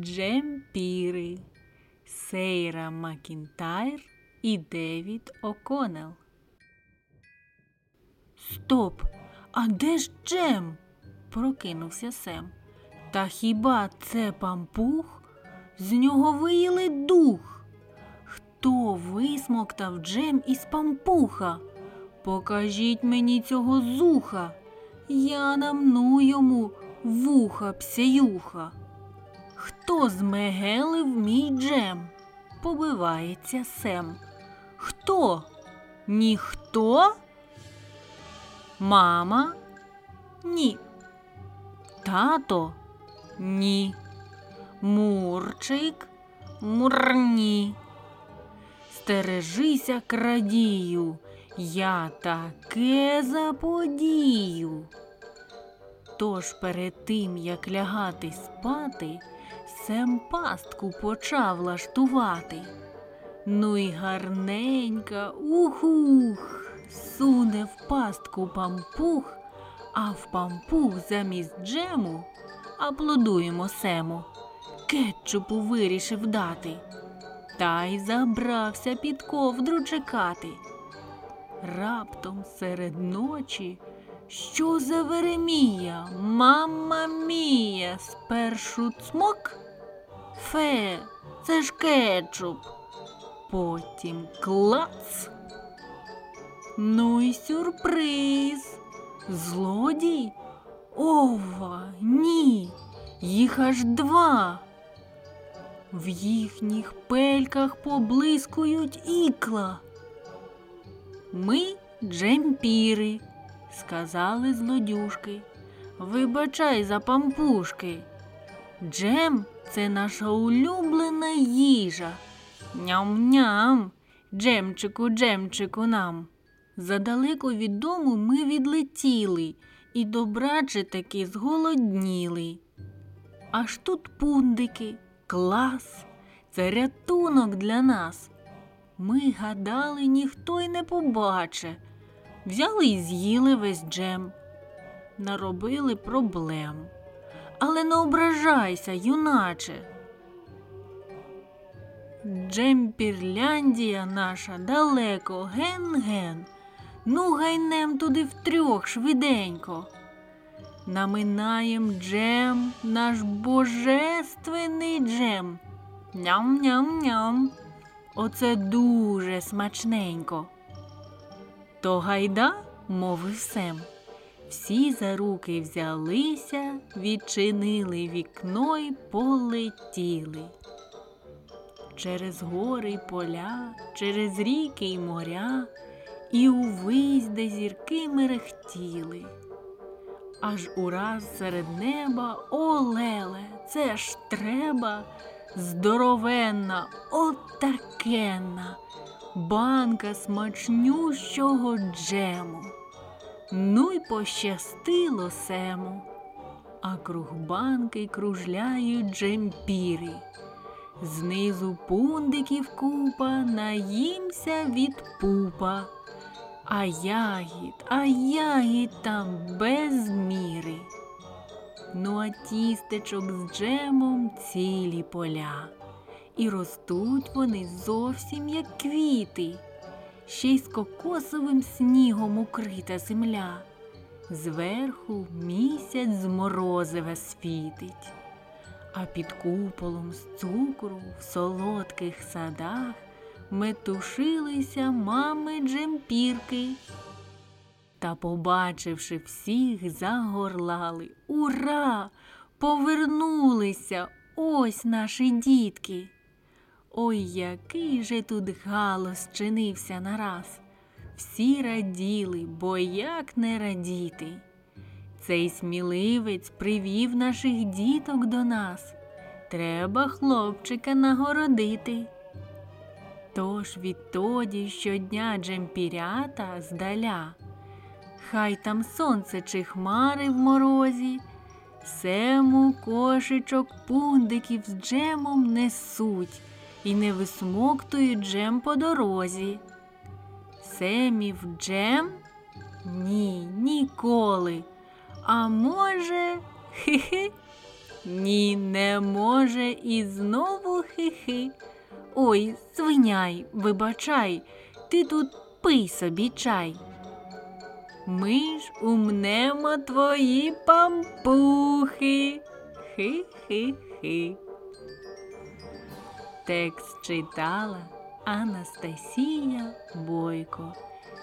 Джемпіри Сейра Макінтайр і Девід О'Коннелл. Стоп! А де ж Джем? прокинувся Сем. Та хіба це пампух? З нього виїли дух. Хто висмоктав джем із пампуха? Покажіть мені цього зуха. Я намну йому вуха псяюха. Хто змегелив мій джем? Побивається Сем. Хто? Ніхто? Мама? Ні. Тато? Ні. Мурчик? Мурні. Стережися, крадію, я таке заподію. Тож перед тим, як лягати спати, Сем пастку почав лаштувати. Ну й гарненька, ух-ух, суне в пастку пампух, а в пампух замість джему аплодуємо сему. Кетчупу вирішив дати, та й забрався під ковдру чекати. Раптом серед ночі що за Веремія, мама мія, спершу цмок? Фе, це ж кетчуп. Потім клац. Ну й сюрприз. Злодій? Ова, ні, їх аж два. В їхніх пельках поблискують ікла. Ми джемпіри сказали злодюшки. Вибачай за пампушки. Джем це наша улюблена їжа. Ням-ням, джемчику, джемчику нам. Задалеко від дому ми відлетіли і добраче таки зголодніли. Аж тут пундики, клас, це рятунок для нас. Ми гадали, ніхто й не побаче. Взяли і з'їли весь джем, наробили проблем. Але не ображайся, юначе. Джемпірляндія наша далеко, ген-ген. Ну, гайнем туди втрьох швиденько. Наминаєм джем, наш божественний джем. Ням-ням-ням. Оце дуже смачненько. То гайда, мовив Сем. Всі за руки взялися, відчинили вікно й полетіли. Через гори й поля, через ріки й моря, і увесь, де зірки мерехтіли. Аж ураз серед неба о леле, це ж треба здоровенна, отакенна банка смачнющого джему. Ну й пощастило сему, а круг банки кружляють джемпіри. Знизу пундиків купа наїмся від пупа, а ягід, а ягід там без міри. Ну а тістечок з джемом цілі поля і ростуть вони зовсім як квіти, ще й з кокосовим снігом укрита земля. Зверху місяць з морозива світить, а під куполом з цукру в солодких садах метушилися мами джемпірки. Та, побачивши всіх, загорлали. Ура! Повернулися ось наші дітки. Ой, який же тут галас чинився нараз. Всі раділи, бо як не радіти. Цей сміливець привів наших діток до нас. Треба хлопчика нагородити. Тож відтоді щодня джемпірята здаля, хай там сонце чи хмари в морозі, сему кошечок пундиків з джемом несуть і не висмоктують джем по дорозі. Семів джем? Ні, ніколи. А може, хи-хи, Ні, не може і знову хихи. Ой, свиняй, вибачай, ти тут пий собі чай. Ми ж умнемо твої пампухи. Хи-хи-хи. Текст читала Анастасія Бойко.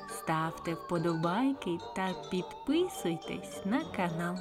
Ставте вподобайки та підписуйтесь на канал.